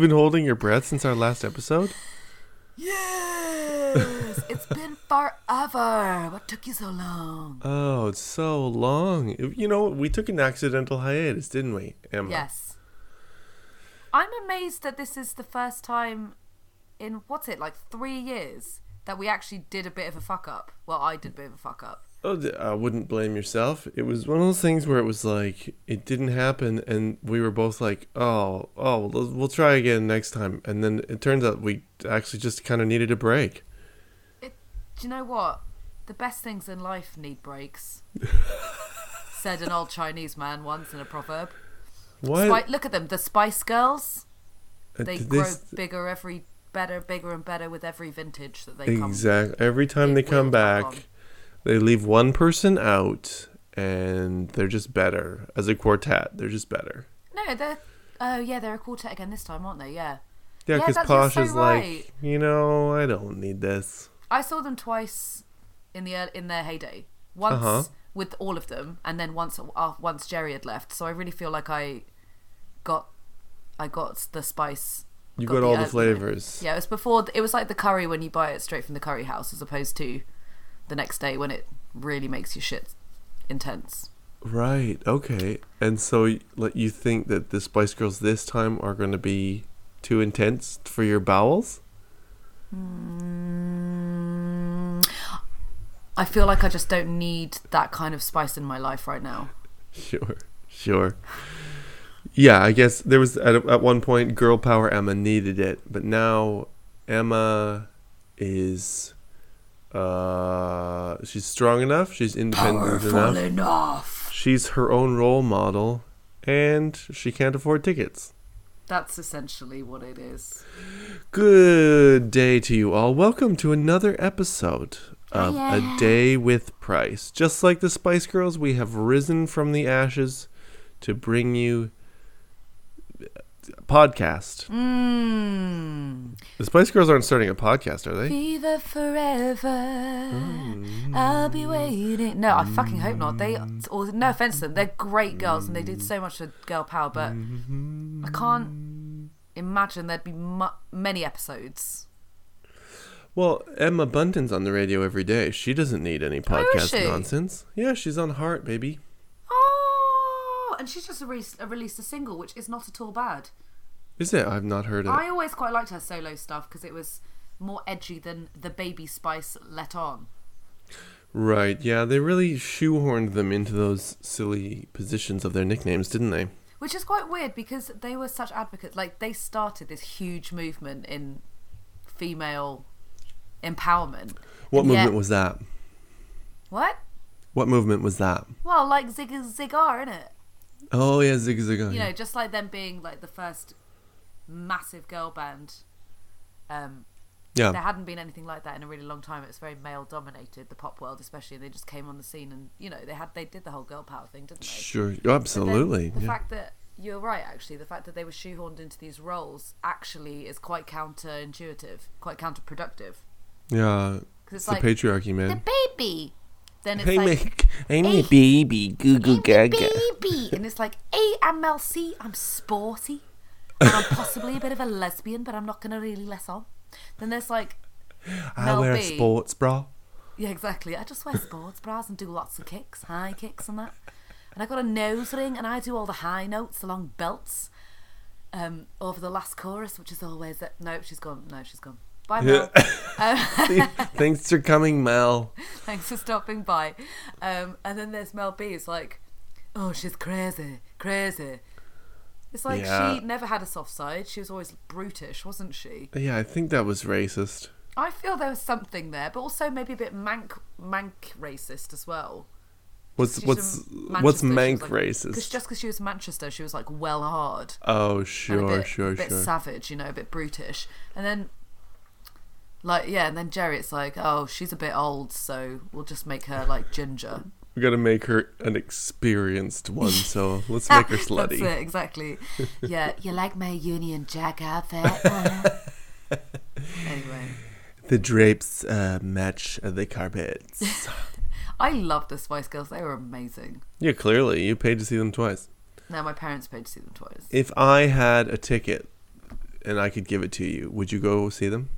Have been holding your breath since our last episode? Yes, it's been forever. What took you so long? Oh, it's so long. You know, we took an accidental hiatus, didn't we, Emma? Yes. I'm amazed that this is the first time in what's it like three years that we actually did a bit of a fuck up. Well, I did a bit of a fuck up. Oh, I wouldn't blame yourself. It was one of those things where it was like it didn't happen, and we were both like, "Oh, oh, we'll, we'll try again next time." And then it turns out we actually just kind of needed a break. It, do you know what? The best things in life need breaks. said an old Chinese man once in a proverb. What? Spi- look at them, the Spice Girls. Uh, They th- grow this- bigger every better, bigger and better with every vintage that they come. exactly. Every time they they come back on. They leave one person out, and they're just better as a quartet. They're just better. No, they're. Oh yeah, they're a quartet again this time, aren't they? Yeah. Yeah, Yeah, because you're Posh so is right. like, you know, I don't need this. I saw them twice in the in their heyday. Once Uh-huh. with all of them, and then once uh, once Geri had left. So I really feel like I got I got the spice. You got, all the flavors. Yeah, it was before. It was like the curry when you buy it straight from the curry house, as opposed to the next day when it really makes your shit intense. Right. Okay. And so, like, you think that the Spice Girls this time are going to be too intense for your bowels? Mm, I feel like I just don't need that kind of spice in my life right now. Sure. Sure. Yeah, I guess there was at at one point girl power Emma needed it, but now Emma is uh she's strong enough, she's independent Powerful enough. enough. She's her own role model and she can't afford tickets. That's essentially what it is. Good day to you all. Welcome to another episode of A Day with Price. Just like the Spice Girls, we have risen from the ashes to bring you a podcast. Mmm. The Spice Girls aren't starting a podcast, are they? Viva forever. Mm. I'll be waiting. No, I fucking hope not. They, or no offense to them, they're great girls and they did so much for girl power, but. I can't imagine there'd be mu- many episodes. Well, Emma Bunton's on the radio every day. She doesn't need any Oh, podcast nonsense. Yeah, she's on Heart, baby. And she's just released, released a single, which is not at all bad. Is it? I've not heard of I always quite liked her solo stuff because it was more edgy than the Baby Spice let on. Right, yeah, they really shoehorned them into those silly positions of their nicknames, didn't they? Which is quite weird because they were such advocates. Like they started this huge movement in female empowerment. What movement yet- was that? What? What movement was that? Well, like Zig Zigar, innit? Oh yeah, Zig Zig. You know, just like them being like the first massive girl band. Um, yeah. there hadn't been anything like that in a really long time. It was very male dominated, the pop world especially. And they just came on the scene, and you know, they had they did the whole girl power thing, didn't they? Sure, absolutely. The yeah. fact that you're right, actually, the fact that they were shoehorned into these roles actually is quite counterintuitive, quite counterproductive. yeah, it's it's like the patriarchy, the man. baby. Then it's Hey, like make, I'm a Hey. baby, goo goo "I'm gaga. baby, and it's like, hey, I'm Mel C. I'm sporty, and I'm possibly a bit of a lesbian, but I'm not going to really let on. Then there's like, I Mel wear a B. sports bra. yeah, exactly. I just wear sports bras and do lots of kicks, high kicks, and that. And I got a nose ring, and I do all the high notes along belts. Um, over the last chorus, which is always that. No, she's gone. No, she's gone. Bye, Mel. um, Thanks for coming, Mel. Thanks for stopping by. Um, and then there's Mel B. It's like, oh, she's crazy, crazy. It's like Yeah. she never had a soft side. She was always brutish, wasn't she? Yeah, I think that was racist. I feel there was something there, but also maybe a bit mank, mank racist as well. What's what's what's mank like- racist? Because just because she was Manchester, she was like well hard. oh, sure, a bit, sure, a bit sure. savage, you know, a bit brutish. And then, like, yeah, and then Geri, it's like, oh, she's a bit old, so we'll just make her like ginger. We gotta make her an experienced one, so let's make her That's slutty. it, exactly. Yeah, you like my Union Jack outfit? Anyway, The drapes uh, match the carpets. I love the Spice Girls. They were amazing. yeah, clearly you paid to see them twice. No, my parents paid to see them twice. If I had a ticket and I could give it to you, would you go see them?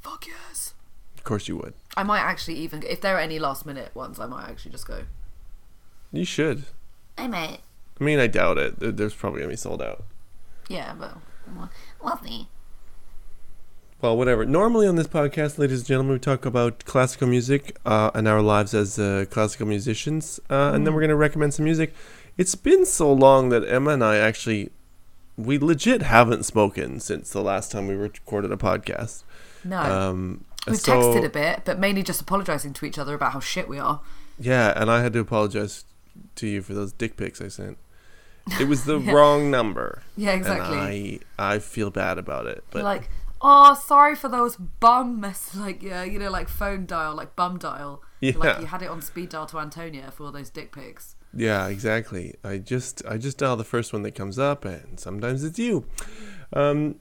Fuck yes. Of course you would. I might actually even if there are any last minute ones, I might actually just go. You should. I might. I mean, I doubt it. There's probably gonna be sold out. Yeah, but we'll see. Well, whatever. Normally on this podcast, ladies and gentlemen, we talk about classical music uh, and our lives as uh, classical musicians, uh, and then we're going to recommend some music. It's been so long that Emma and I actually, we legit haven't spoken since the last time we recorded a podcast. No. Um, We've so- texted a bit, but mainly just apologising to each other about how shit we are. Yeah, and I had to apologize to you for those dick pics I sent. It was the wrong number. Yeah, exactly. I I feel bad about it, but like, oh, sorry for those bum mess, like yeah, you know, like phone dial, like bum dial. Yeah. Like you had it on speed dial to Antonia for all those dick pics. Yeah, exactly. I just I just dial the first one that comes up, and sometimes it's you. Um,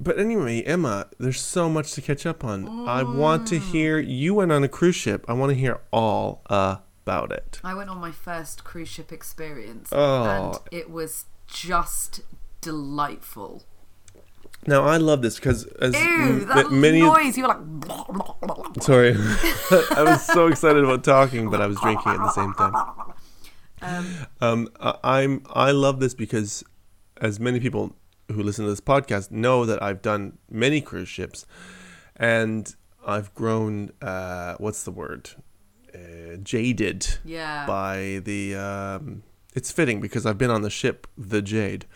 but anyway, Emma, there's so much to catch up on. I want to hear you went on a cruise ship. I want to hear all about it. I went on my first cruise ship experience, Oh. and it was just delightful. Now I love this because as Ew, m- that many noise! You were like, sorry, I was so excited about talking, but I was drinking at the same time. um, Um, I- I'm I love this because, as many people who listen to this podcast know that I've done many cruise ships, and I've grown. Uh, what's the word? Uh, jaded yeah. by the. Um, it's fitting because I've been on the ship, the Jade.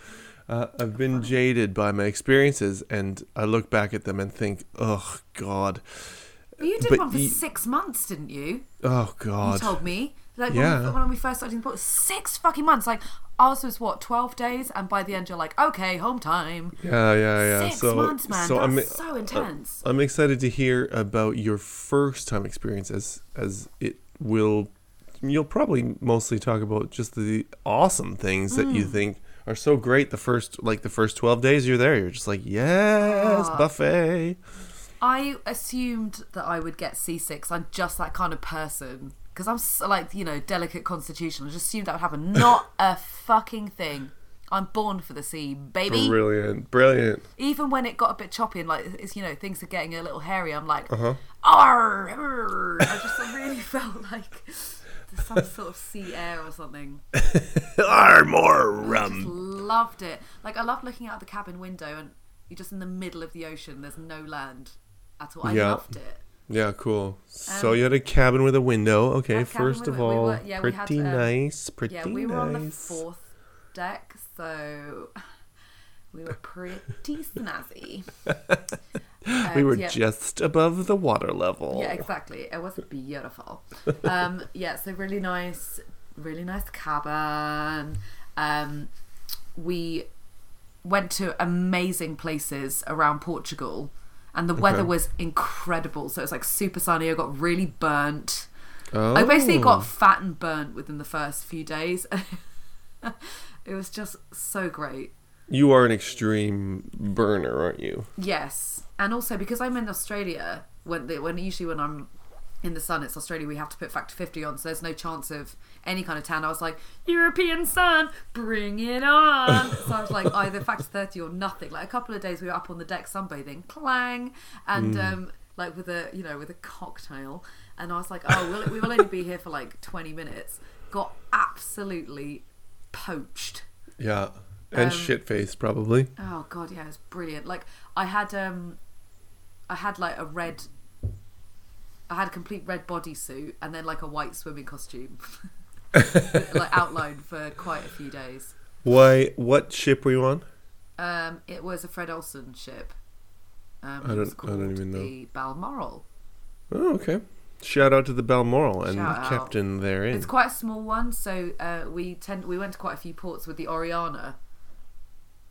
Uh, I've been jaded by my experiences, and I look back at them and think, "Oh God, you did but one for you- six months, didn't you? oh God! You told me. Like Yeah. when, we, when we first started the book, six fucking months. Like ours was what twelve days, and by the end you're like, okay, home time. Yeah, yeah, yeah. Six so, months, man. so I'm, so intense. I'm excited to hear about your first time experience as as it will you'll probably mostly talk about just the awesome things that Mm. you think are so great the first like the first 12 days you're there you're just like yes Ah. buffet I assumed that I would get seasick. I'm just that kind of person. Because I'm s like, you know, delicate constitution. I just assumed that would happen. Not a fucking thing. I'm born for the sea, baby. brilliant brilliant Even when it got a bit choppy and like, it's, you know, things are getting a little hairy, I'm like, uh-huh Arr, arr. I just really felt like some sort of sea air or something. Arr, more I just rum loved it. Like I loved looking out the cabin window and you're just in the middle of the ocean. There's no land at all. I Yeah. loved it. Yeah cool so Um, you had a cabin with a window okay had first of a- we all were- yeah, we had, pretty um, nice pretty Yeah, we were on the fourth deck, so we were pretty snazzy. we were yeah. just above the water level Yeah, exactly. It was beautiful. Um, yeah, so really nice, really nice cabin. Um, we went to amazing places around Portugal, and the weather Okay. was incredible. So it was like super sunny. I got really burnt. oh. I basically got oh. fat and burnt within the first few days. it was just so great. You are an extreme burner, aren't you? Yes, and also because I'm in Australia, when when usually when I'm in the sun, it's Australia. We have to put factor fifty on, so there's no chance of any kind of tan. I was like, European sun, bring it on. so I was like, either factor thirty or nothing. Like a couple of days, we were up on the deck sunbathing, clang, and um, like with a you know with a cocktail, and I was like, oh, we'll, we will only be here for like twenty minutes. Got absolutely poached. Yeah. And Um, shit faced, probably. Oh god, yeah, it was brilliant. Like I had um I had like a red I had a complete red bodysuit and then like a white swimming costume. like outlined for quite a few days. Why? What ship were you on? Um it was a Fred Olsen ship. Um I it was don't- I don't even know. The Balmoral. Oh, okay. Shout out to the Balmoral and Shout the out. captain therein. It's quite a small one, so uh, we tend we went to quite a few ports with the Oriana.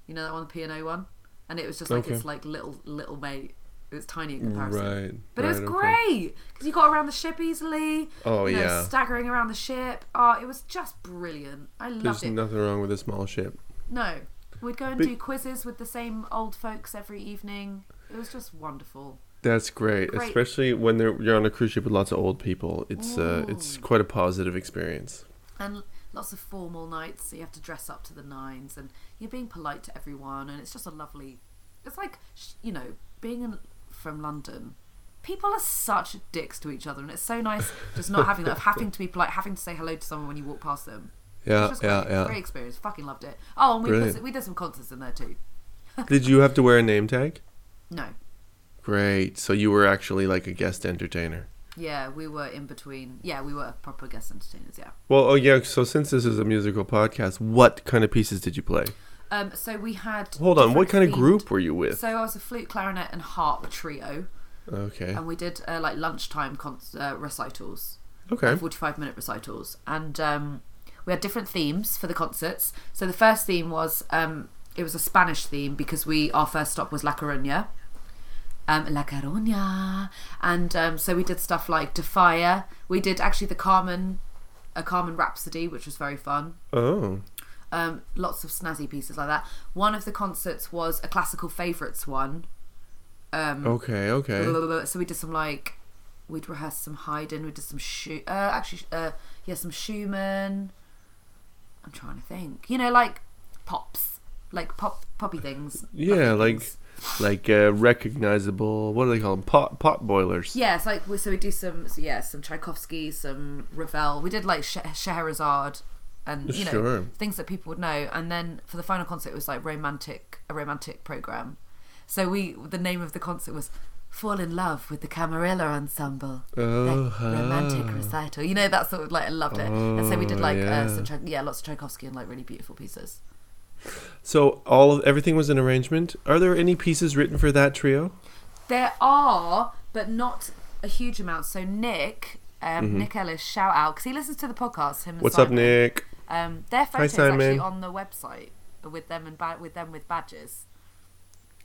You know that one, the P and O one, and it was just like Okay. its like little little mate. It was tiny in comparison. Right. But it was great because you got around the ship easily. Oh, you know, yeah. staggering around the ship. Oh, it was just brilliant. I loved There's it. nothing wrong with a small ship. no, we'd go and But- do quizzes with the same old folks every evening. It was just wonderful. That's great, Great. especially when they're, you're on a cruise ship with lots of old people. It's uh, it's quite a positive experience. And lots of formal nights, so you have to dress up to the nines, and you're being polite to everyone, and it's just a lovely. It's like you know, being in, from London. People are such dicks to each other, and it's so nice just not having that of having to be polite, having to say hello to someone when you walk past them. Yeah, It's yeah, great, yeah. great experience. Fucking loved it. Oh, and we Brilliant. put, we did some concerts in there too. Did you have to wear a name tag? No, Great. So you were actually like a guest entertainer. yeah, we were in between. Yeah, we were proper guest entertainers. Yeah. Well, oh yeah. So since this is a musical podcast, what kind of pieces did you play? Um, so we had. Hold on. What kind different of group were you with? So I was a flute, clarinet, and harp trio, Okay. and we did uh, like lunchtime con- uh, recitals, Okay. forty-five minute recitals, and um, we had different themes for the concerts. So the first theme was um, it was a Spanish theme because we our first stop was La Coruña. Um, La Coruña, and um, so we did stuff like Defire. We did actually the Carmen, a Carmen Rhapsody, which was very fun. Oh. Um, lots of snazzy pieces like that. One of the concerts was a classical favourites one. Um, Okay. Okay. blah, blah, blah. So we did some like we'd rehearse some Haydn. We did some Schu- uh, actually uh, yeah some Schumann. I'm trying to think. You know, like pops, like pop poppy things. Yeah, puffy like things. like uh, recognizable. What do they call them? Pot pot boilers. yeah, it's like so we do some so yeah some Tchaikovsky, some Ravel. We did like Scheherazade. And you know Sure. things that people would know, and then for the final concert, it was like romantic, a romantic program. So we, the name of the concert was "Fall in Love with the Camarilla Ensemble." Oh, like, romantic ah. recital. You know that sort of like I loved it. and so we did Oh, like yeah. uh, some yeah, lots of Tchaikovsky and like really beautiful pieces. So all of everything was an arrangement. Are there any pieces written for that trio? There are, but not a huge amount. So Nick, um, Nick Ellis, shout out because he listens to the podcast. Him and Mm-hmm. What's up, Nick? Um, their photos actually on the website with them and ba- with them with badges.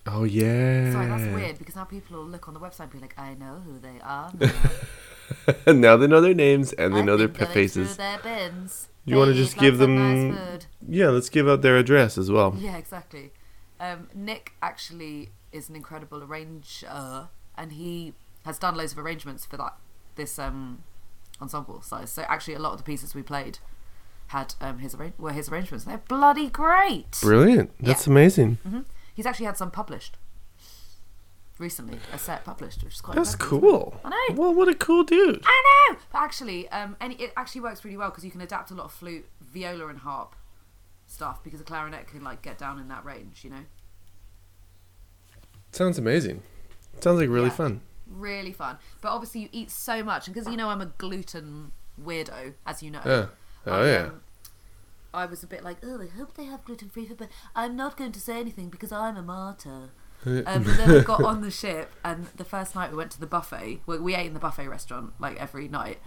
Oh yeah. Sorry, that's weird because now people will look on the website and be like, I know who they are. now. and now they know their names and they I know their think p- going through faces. Their bins. You wanna just eat give them- nice. Yeah, let's give out their address as well. Yeah, exactly. Um, Nick actually is an incredible arranger, and he has done loads of arrangements for that this um, ensemble size. So actually, a lot of the pieces we played had um, his arra- were his arrangements. They're bloody great. Brilliant. That's amazing. hmm He's actually had some published recently, a set published, which is quite. That's impressive. cool. I know. Well, what a cool dude. I know. But actually, um, and it actually works really well because you can adapt a lot of flute, viola, and harp stuff because a clarinet can like get down in that range. You know. Sounds amazing. Sounds like really Yeah. fun. really fun. But obviously, you eat so much, and because you know I'm a gluten weirdo, as you know. Yeah. Oh I, yeah. um, I was a bit like, oh, I hope they have gluten free food, but I'm not going to say anything because I'm a martyr. Um, but then we got on the ship, and the first night we went to the buffet. We, we ate in the buffet restaurant like every night,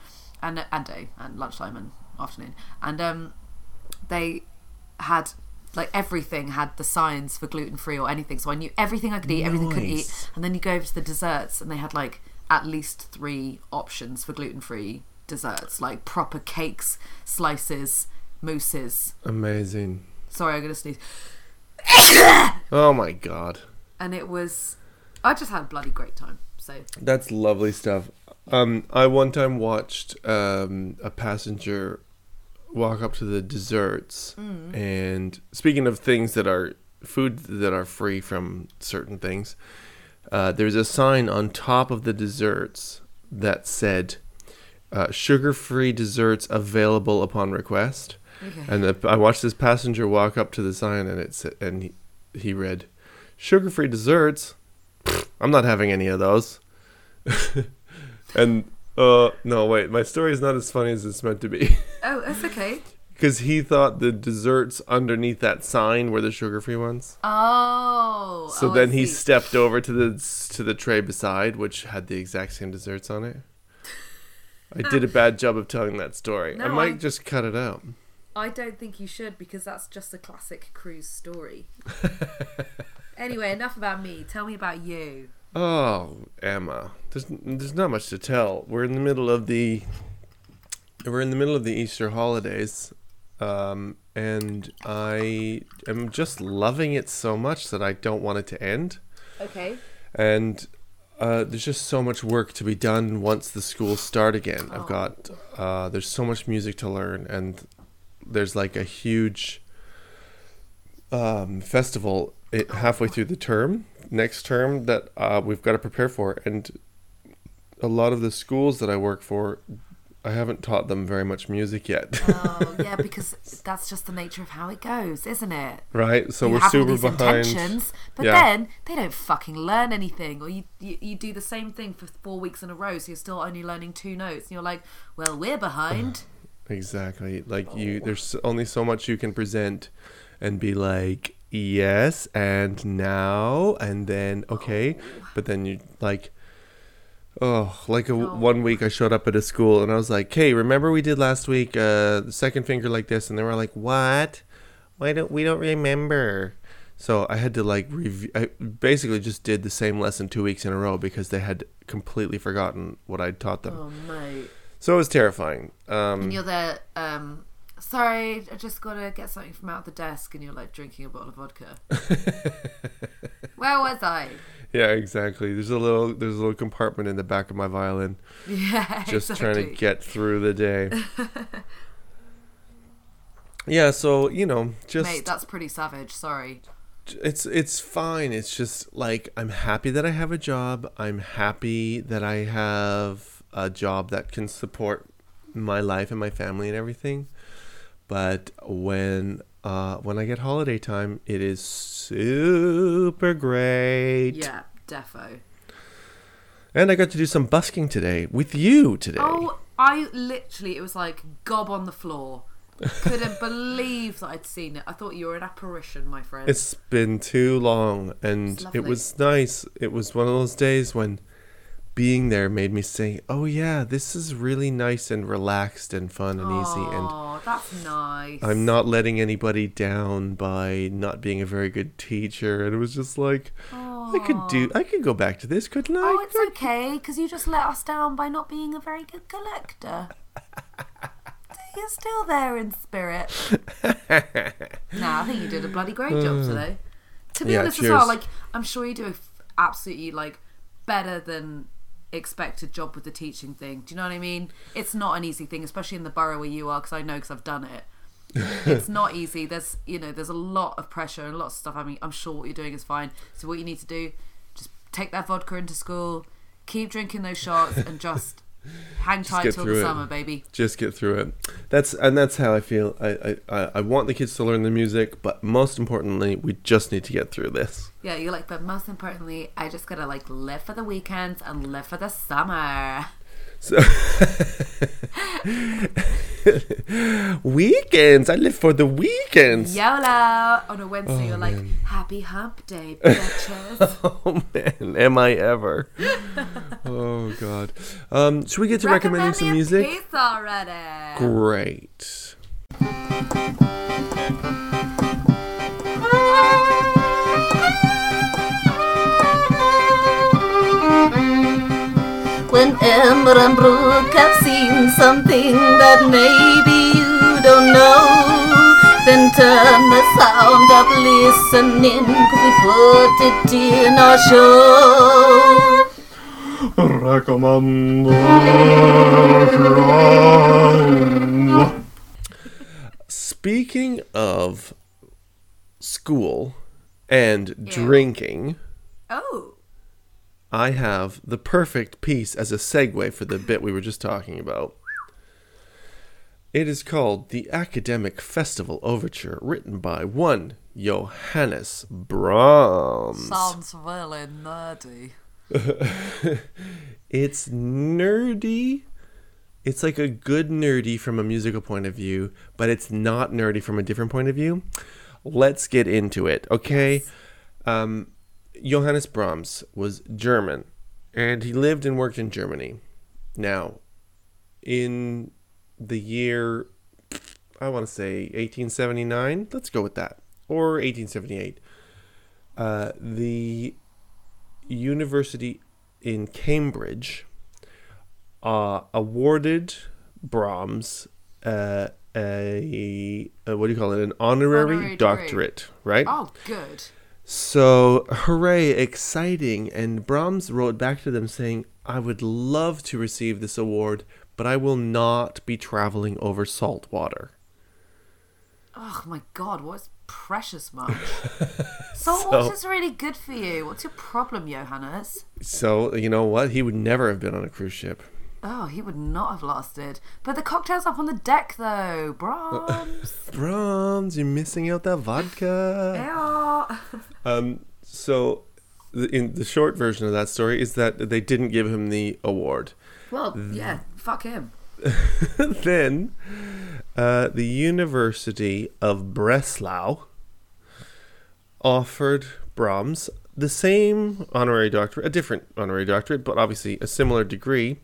and and day, and lunchtime and afternoon, and um, they had like everything had the signs for gluten free or anything. So I knew everything I could eat, everything I couldn't eat, and then you go over to the desserts, and they had like at least three options for gluten free desserts, like proper cakes, slices, mousses. Amazing. Sorry, I'm gonna sneeze. Oh my god. And it was, I just had a bloody great time. So That's lovely stuff. Um, I one time watched um, a passenger walk up to the desserts, Mm. and speaking of things that are food that are free from certain things, uh, there's a sign on top of the desserts that said uh, "sugar-free desserts available upon request." okay. And the, I watched this passenger walk up to the sign, and it said, and he, he read, "Sugar-free desserts. Pfft, I'm not having any of those." and uh, no, wait, my story is not as funny as it's meant to be, oh, that's okay. because he thought the desserts underneath that sign were the sugar-free ones. Oh. So oh, then he stepped over to the to the tray beside, which had the exact same desserts on it. I did a bad job of telling that story. I might I- just cut it out. I don't think you should because that's just a classic cruise story. anyway, enough about me. Tell me about you. Oh, Emma, there's there's not much to tell. We're in the middle of the we're in the middle of the Easter holidays, um, and I am just loving it so much that I don't want it to end. Okay. And uh, there's just so much work to be done once the schools start again. I've Oh. got uh, there's so much music to learn, and there's like a huge um, festival it, halfway through the term, next term that uh, we've got to prepare for, and a lot of the schools that I work for, I haven't taught them very much music yet. Oh, yeah, because that's just the nature of how it goes, isn't it? right? So you we're have all super these behind. intentions, but Yeah. then they don't fucking learn anything, or you, you you do the same thing for four weeks in a row, so you're still only learning two notes, and you're like, well, we're behind. Exactly. Like you, oh. there's only so much you can present, and be like, yes, and now, and then okay, oh. but then you like. Oh, like a, No. one week I showed up at a school and I was like, "Hey, remember we did last week uh, the second finger like this?" And they were like, "What? Why don't we don't remember?" So I had to like review. I basically just did the same lesson two weeks in a row because they had completely forgotten what I'd taught them. Oh mate. So it was terrifying. Um, And you're there, um, sorry, I just gotta get something from out the desk, and you're like drinking a bottle of vodka. Where was I? Yeah, exactly. There's a little there's a little compartment in the back of my violin, Yeah, just exactly. trying to get through the day. yeah, so you know, just Mate, that's pretty savage. Sorry. it's it's fine. It's just like I'm happy that I have a job. I'm happy that I have a job that can support my life and my family and everything. But when uh, when I get holiday time, it is super great. Yeah, defo. And I got to do some busking today with you today. Oh, I literally, it was like gob on the floor. Couldn't believe that I'd seen it. I thought you were an apparition, my friend. It's been too long, and it was nice. It was one of those days when being there made me say, "Oh yeah, this is really nice and relaxed and fun and easy." And Oh, that's nice. I'm not letting anybody down by not being a very good teacher. And it was just like, I could do, I could go back to this, couldn't I? Oh, it's okay, because you just let us down by not being a very good collector. You're still there in spirit. nah, I think you did a bloody great job uh, today. To be Yeah, honest as well, like I'm sure you do f- absolutely like better than expected job with the teaching thing. Do you know what I mean? It's not an easy thing, especially in the borough where you are, because I know because I've done it. it's not easy. There's you know there's a lot of pressure and lots of stuff. I mean, I'm sure what you're doing is fine. So what you need to do, just take that vodka into school, keep drinking those shots, and just hang tight till the it. summer, baby. Just get through it. That's and that's how I feel. I I I want the kids to learn the music, but most importantly, we just need to get through this. Yeah, you're like, but most importantly, I just gotta like live for the weekends and live for the summer. So weekends. I live for the weekends. YOLO! On a Wednesday, Oh, you're like, happy hump day, bitches. Oh man, am I ever? oh god. Um, should we get to recommending some music? Great. Emma and Brooke have seen something that maybe you don't know, then turn the sound up listening, cause we put it in our show. Speaking of school and drinking, Oh, I have the perfect piece as a segue for the bit we were just talking about. It is called The Academic Festival Overture, written by one Johannes Brahms. sounds really nerdy. It's nerdy. It's like a good nerdy from a musical point of view, but it's not nerdy from a different point of view. Let's get into it, okay? Um, Johannes Brahms was German, and he lived and worked in Germany. Now, in the year, I want to say 1879, let's go with that, or 1878, uh, the university in Cambridge uh, awarded Brahms uh, a, a what do you call it? An honorary, Honorary degree. doctorate, right? Oh, good. So hooray, exciting! And Brahms wrote back to them saying, "I would love to receive this award, but I will not be traveling over salt water." Oh my god, what's precious much? Salt So- water's really good for you. What's your problem, Johannes? So you know what? He would never have been on a cruise ship. Oh, he would not have lasted. But the cocktail's up on the deck though. Brahms. Brahms, you're missing out that vodka. Um, so, the, in the short version of that story is that they didn't give him the award. Well, yeah, fuck him. then, uh, the University of Breslau offered Brahms the same honorary doctorate, a different honorary doctorate, but obviously a similar degree.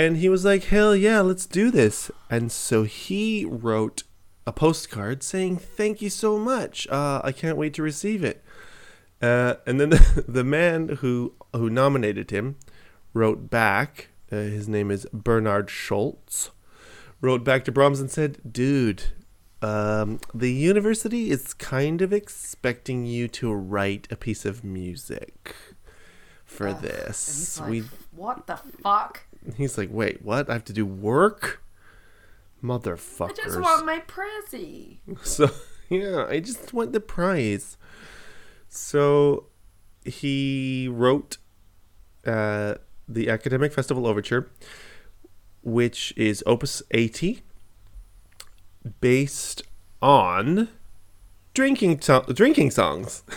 And he was like, hell yeah, let's do this. And so he wrote a postcard saying, thank you so much. Uh, I can't wait to receive it. Uh, and then the, the man who who nominated him wrote back. Uh, his name is Bernard Schultz. Wrote back to Brahms and said, "Dude, um, the university is kind of expecting you to write a piece of music for this. like, we." what the fuck? He's like, "Wait, what? I have to do work." Motherfuckers. I just want my Prezi. So yeah, I just want the prize. So he wrote uh, the Academic Festival Overture, which is Opus 80, based on drinking so- drinking songs.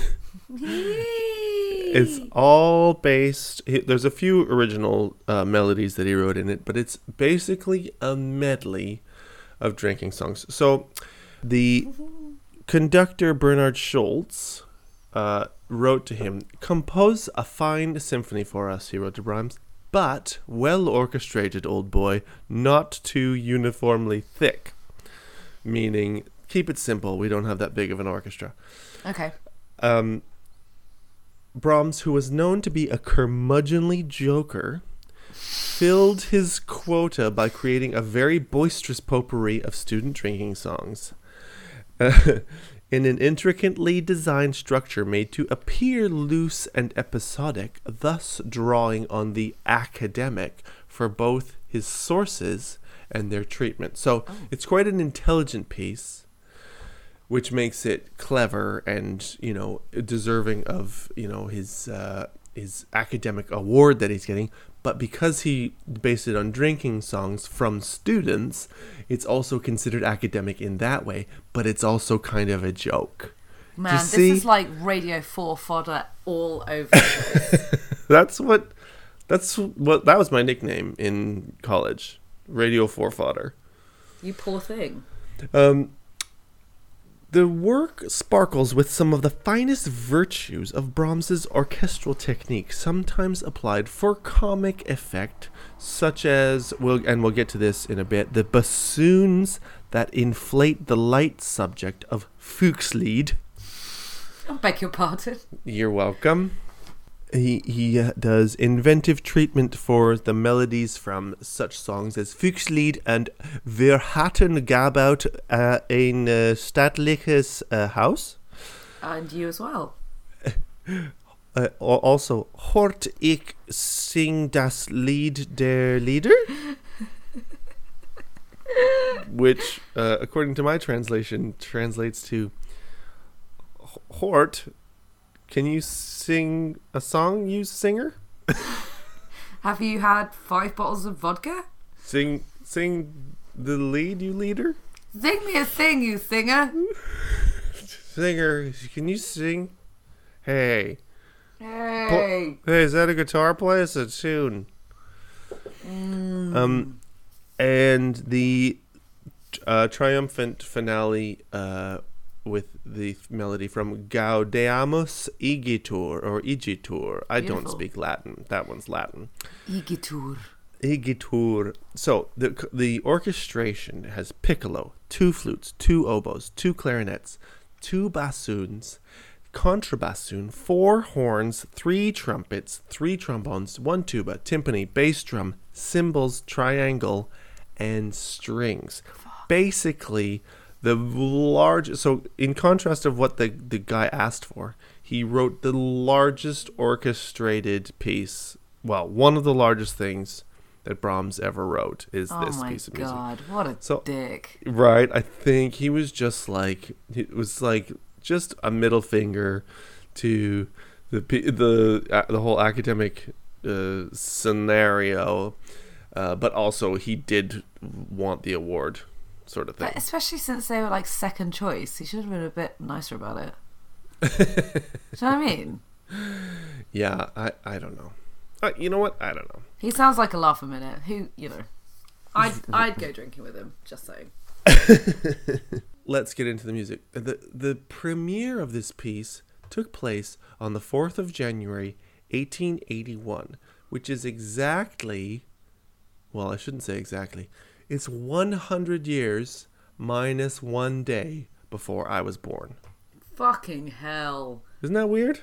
It's all based. There's a few original uh, melodies that he wrote in it, but it's basically a medley of drinking songs. So, the conductor Bernard Schultz uh, wrote to him, "Compose a fine symphony for us." He wrote to Brahms, but well orchestrated, old boy, not too uniformly thick. Meaning, keep it simple. We don't have that big of an orchestra. Okay. Um, Brahms, who was known to be a curmudgeonly joker, filled his quota by creating a very boisterous potpourri of student drinking songs. Uh, in an intricately designed structure made to appear loose and episodic, thus drawing on the academic for both his sources and their treatment. So oh. it's quite an intelligent piece which makes it clever and you know deserving of you know his uh, his academic award that he's getting. But because he based it on drinking songs from students, it's also considered academic in that way. But it's also kind of a joke. Man, this see? is like Radio 4 fodder all over. That's what that's what that was my nickname in college. Radio Four fodder. you poor thing. Um, the work sparkles with some of the finest virtues of Brahms's orchestral technique, sometimes applied for comic effect, such as we'll, and we'll get to this in a bit, the bassoons that inflate the light subject of Fuchslied. I beg your pardon. You're welcome. He, he does inventive treatment for the melodies from such songs as Fuchslied and Wir hatten gebauet uh, ein uh, stattliches uh, Haus. And you as well. Uh, also, Hort ich sing das Lied der Lieder? Which, uh, according to my translation, translates to Hort, can you sing a song, you singer? Have you had five bottles of vodka? Sing, sing the lead, you leader? Sing me a thing, you singer. Singer, can you sing? Hey, Hey. hey, is that a guitar player? It's a tune. Um, and the uh, triumphant finale uh, with the melody from Gaudeamus Igitur or Igitur. I don't speak Latin. That one's Latin. Igitur. Igitur. So the the orchestration has piccolo, two flutes, two oboes, two clarinets, two bassoons, contrabassoon, four horns, three trumpets, three trombones, one tuba, timpani, bass drum, cymbals, triangle, and strings. Basically, the large. So in contrast of what the the guy asked for, he wrote the largest orchestrated piece. Well, one of the largest things that Brahms ever wrote. Is Oh this piece of music? Oh my god, what a So- dick. Right. I think he was just like it was like just a middle finger to the the uh, the whole academic uh, scenario, uh, but also he did want the award, sort of thing. But especially since they were like second choice, he should have been a bit nicer about it. Do you know what I mean? Yeah. I I don't know. Uh, you know what? I don't know. He sounds like a laugh a minute. Who you know? I'd I'd go drinking with him. Just saying. Let's get into the music. The the premiere of this piece took place on the 4th of January 1881, which is exactly well, I shouldn't say exactly. It's 100 years minus 1 day before I was born. Fucking hell. Isn't that weird?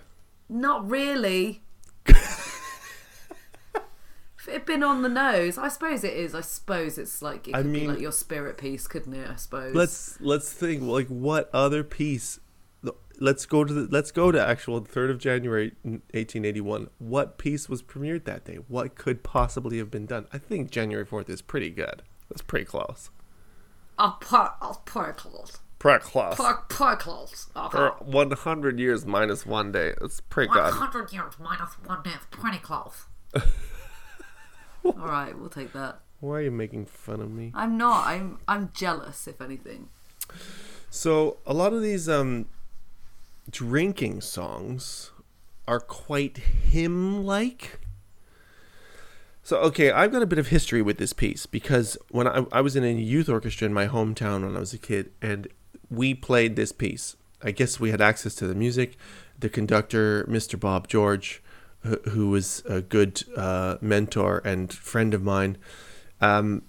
Not really. if it had been on the nose, I suppose it is. I suppose it's like it I could be like your spirit piece, couldn't it? I suppose. Let's let's think like what other piece Let's go to the let's go to actual 3rd of January 1881. What piece was premiered that day? What could possibly have been done? I think January 4th is pretty good. That's pretty close. Oh, poor, oh, poor clothes. Pretty close. Poor, poor clothes. For 100 years minus one day. That's pretty good. 100 years minus one day is pretty close. All right, we'll take that. Why are you making fun of me? I'm not. I'm I'm jealous, if anything. So a lot of these um, drinking songs are quite hymn-like. So okay, I've got a bit of history with this piece because when I, I was in a youth orchestra in my hometown when I was a kid, and we played this piece. I guess we had access to the music. The conductor, Mr. Bob George, who, was a good uh, mentor and friend of mine, um,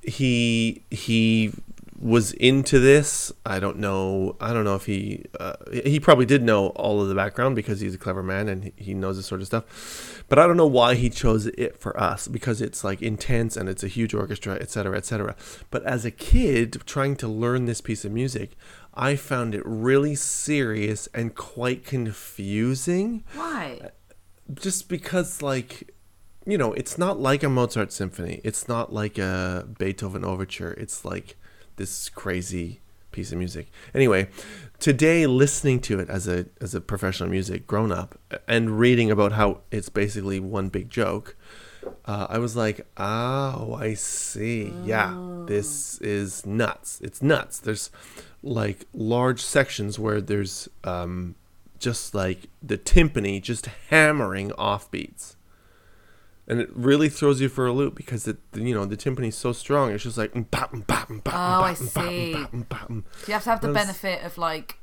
he he was into this. I don't know. I don't know if he uh, he probably did know all of the background because he's a clever man and he- he knows this sort of stuff. But I don't know why he chose it for us because it's like intense and it's a huge orchestra, etc., etc. But as a kid trying to learn this piece of music, I found it really serious and quite confusing Why? just because like you know it's not like a mozart symphony it's not like a beethoven overture it's like this crazy piece of music anyway today listening to it as a as a professional music grown up and reading about how it's basically one big joke uh, I was like, oh, I see. Yeah, this is nuts. It's nuts. There's like large sections where there's um, just like the timpani just hammering off beats. And it really throws you for a loop because it, you know, the timpani is so strong. It's just like, mm, mm, mm, bap, mm, Oh, I see. You have to have the benefit of like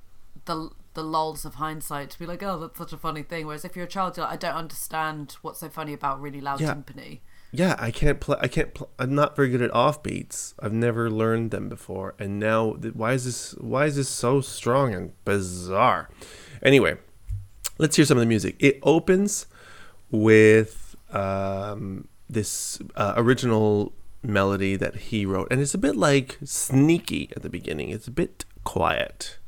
the the lulls of hindsight to be like, oh, that's such a funny thing. Whereas if you're a child, you're like, I don't understand what's so funny about really loud Yeah. timpani. yeah, I can't play. I can't. Pl- I'm not very good at off beats. I've never learned them before, and now th- why is this? Why is this so strong and bizarre? Anyway, let's hear some of the music. It opens with um, this uh, original melody that he wrote, and it's a bit like sneaky at the beginning. It's a bit quiet.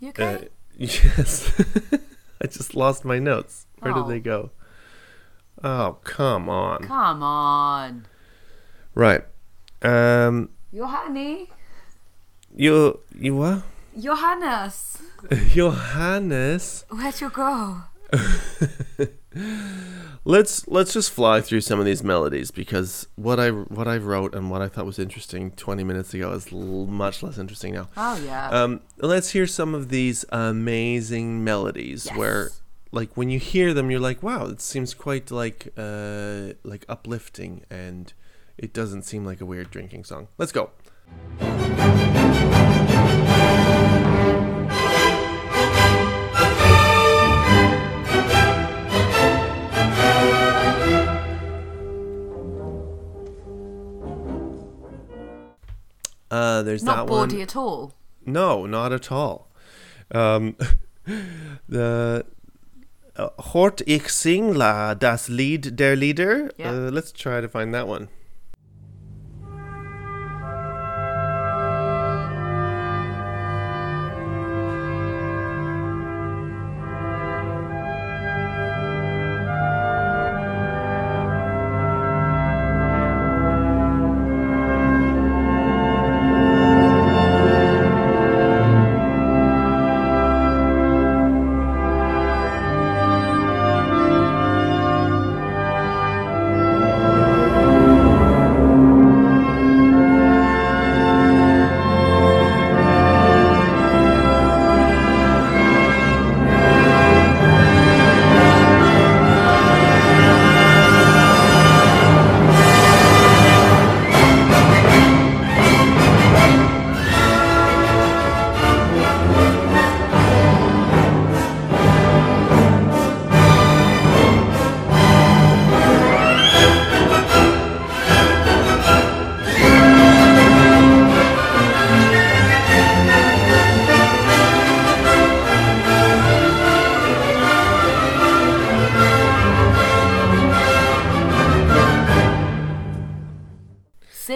You okay? Uh, yes. I just lost my notes. Where Oh. did they go? Oh, come on. Come on, Right. Um Johanny, you you what? Johannes, Johannes. where'd you go? Let's let's just fly through some of these melodies because what I what I wrote and what I thought was interesting 20 minutes ago is l- much less interesting now. Oh yeah. Um, let's hear some of these amazing melodies Yes. where, like, when you hear them, you're like, "Wow, it seems quite like uh, like uplifting," and it doesn't seem like a weird drinking song. Let's go. There's Not bawdy at all. No, not at all. Um, the uh, Hort ich sing la das Lied der Lieder. Yeah. Uh, let's try to find that one.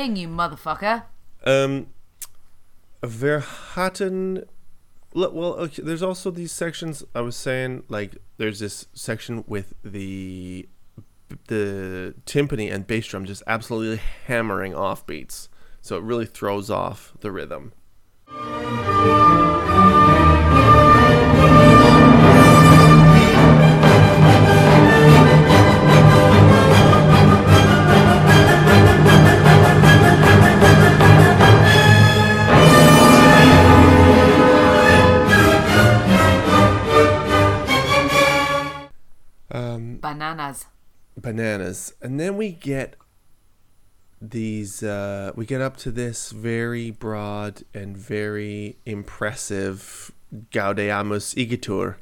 Sing, you motherfucker. Um, wir hatten. Well, okay, there's also these sections. I was saying, like, there's this section with the the timpani and bass drum just absolutely hammering off beats, so it really throws off the rhythm. Bananas. bananas and then we get these uh we get up to this very broad and very impressive gaudeamus igitur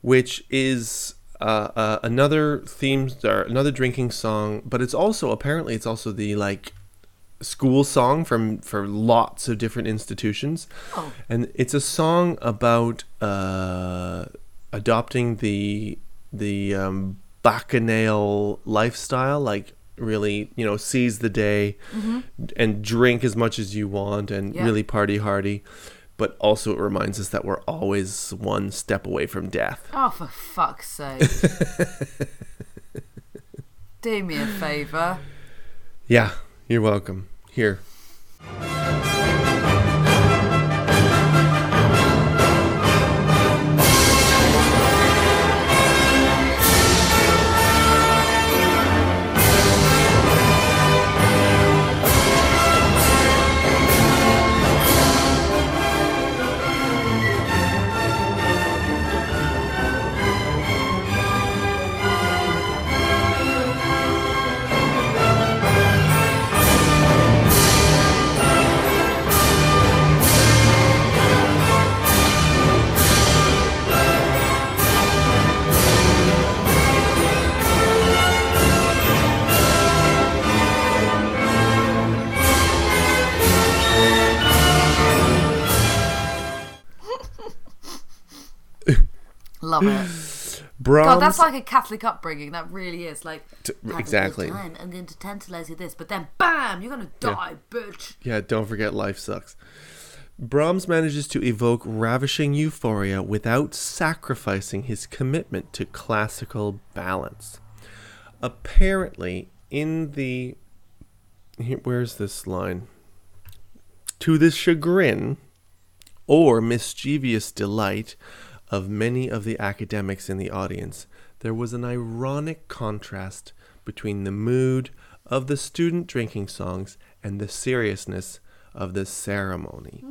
which is uh, uh another theme or another drinking song but it's also apparently it's also the like school song from for lots of different institutions Oh. and it's a song about uh, adopting the the um, bacchanal lifestyle, like really, you know, seize the day mm-hmm. and drink as much as you want and Yeah. really party hardy. But also, it reminds us that we're always one step away from death. Oh, for fuck's sake. Do me a favour. Yeah, you're welcome. Here. Love it. Brahms. God, that's like a Catholic upbringing. That really is. Like, T- "Have a good exactly. time. I'm going to tantalize you this, but then bam, you're going to die, bitch. Yeah, don't forget life sucks. Brahms manages to evoke ravishing euphoria without sacrificing his commitment to classical balance. Apparently, in the. Where's this line? To the chagrin or mischievous delight of many of the academics in the audience, there was an ironic contrast between the mood of the student drinking songs and the seriousness of the ceremony.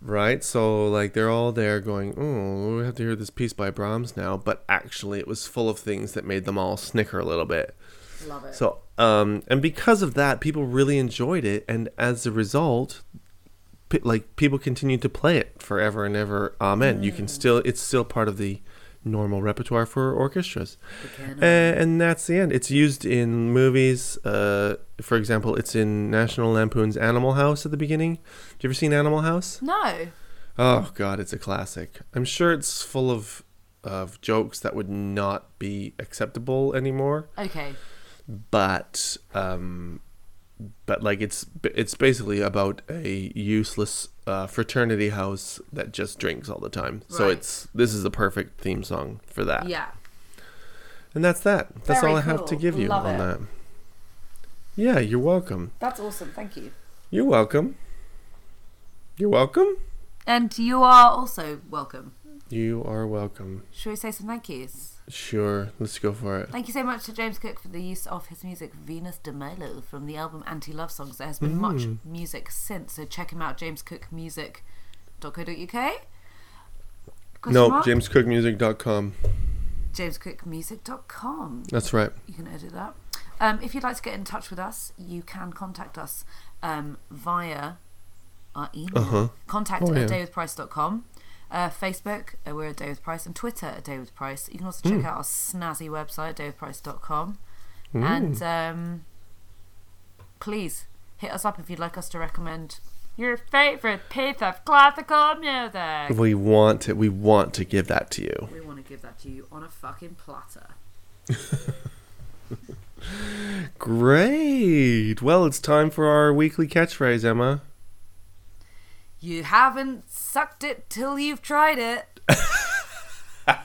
Right? So, like, they're all there going, oh, we have to hear this piece by Brahms now, but actually, it was full of things that made them all snicker a little bit. Love it. So, um, and because of that, people really enjoyed it, and as a result, like people continue to play it forever and ever. Amen. You can still, it's still part of the normal repertoire for orchestras. And, and that's the end. It's used in movies. Uh, for example, it's in National Lampoon's Animal House at the beginning. Have you ever seen Animal House? no. Oh God, it's a classic. I'm sure it's full of of jokes that would not be acceptable anymore. Okay. But um, but like it's it's basically about a useless uh, fraternity house that just drinks all the time. So it's this is the perfect theme song for that. Yeah. And that's that. That's Very all I have to give you Love on it. that. Yeah, you're welcome. That's awesome. Thank you. You're welcome. You're welcome. And you are also welcome. You are welcome. Should we say some thank yous? Sure, let's go for it. Thank you so much to James Cook for the use of his music Venus de Milo from the album Anti Love Songs. There has been much Mm. music since, so check him out, jamescookmusic.co.uk. Question No, mark? jamescookmusic.com. jamescookmusic.com. That's right. You can edit that. Um, if you'd like to get in touch with us, you can contact us um, via our email. Uh-huh. Contact Oh, at yeah. daywithprice.com. Uh, Facebook, uh, we're at Day with Price, and Twitter at Day with Price. You can also check out our snazzy website, daywithprice.com. And um, please hit us up if you'd like us to recommend your favorite piece of classical music. We want to we want to give that to you. We want to give that to you on a fucking platter. Great. Well, it's time for our weekly catchphrase, Emma. You haven't sucked it till you've tried it.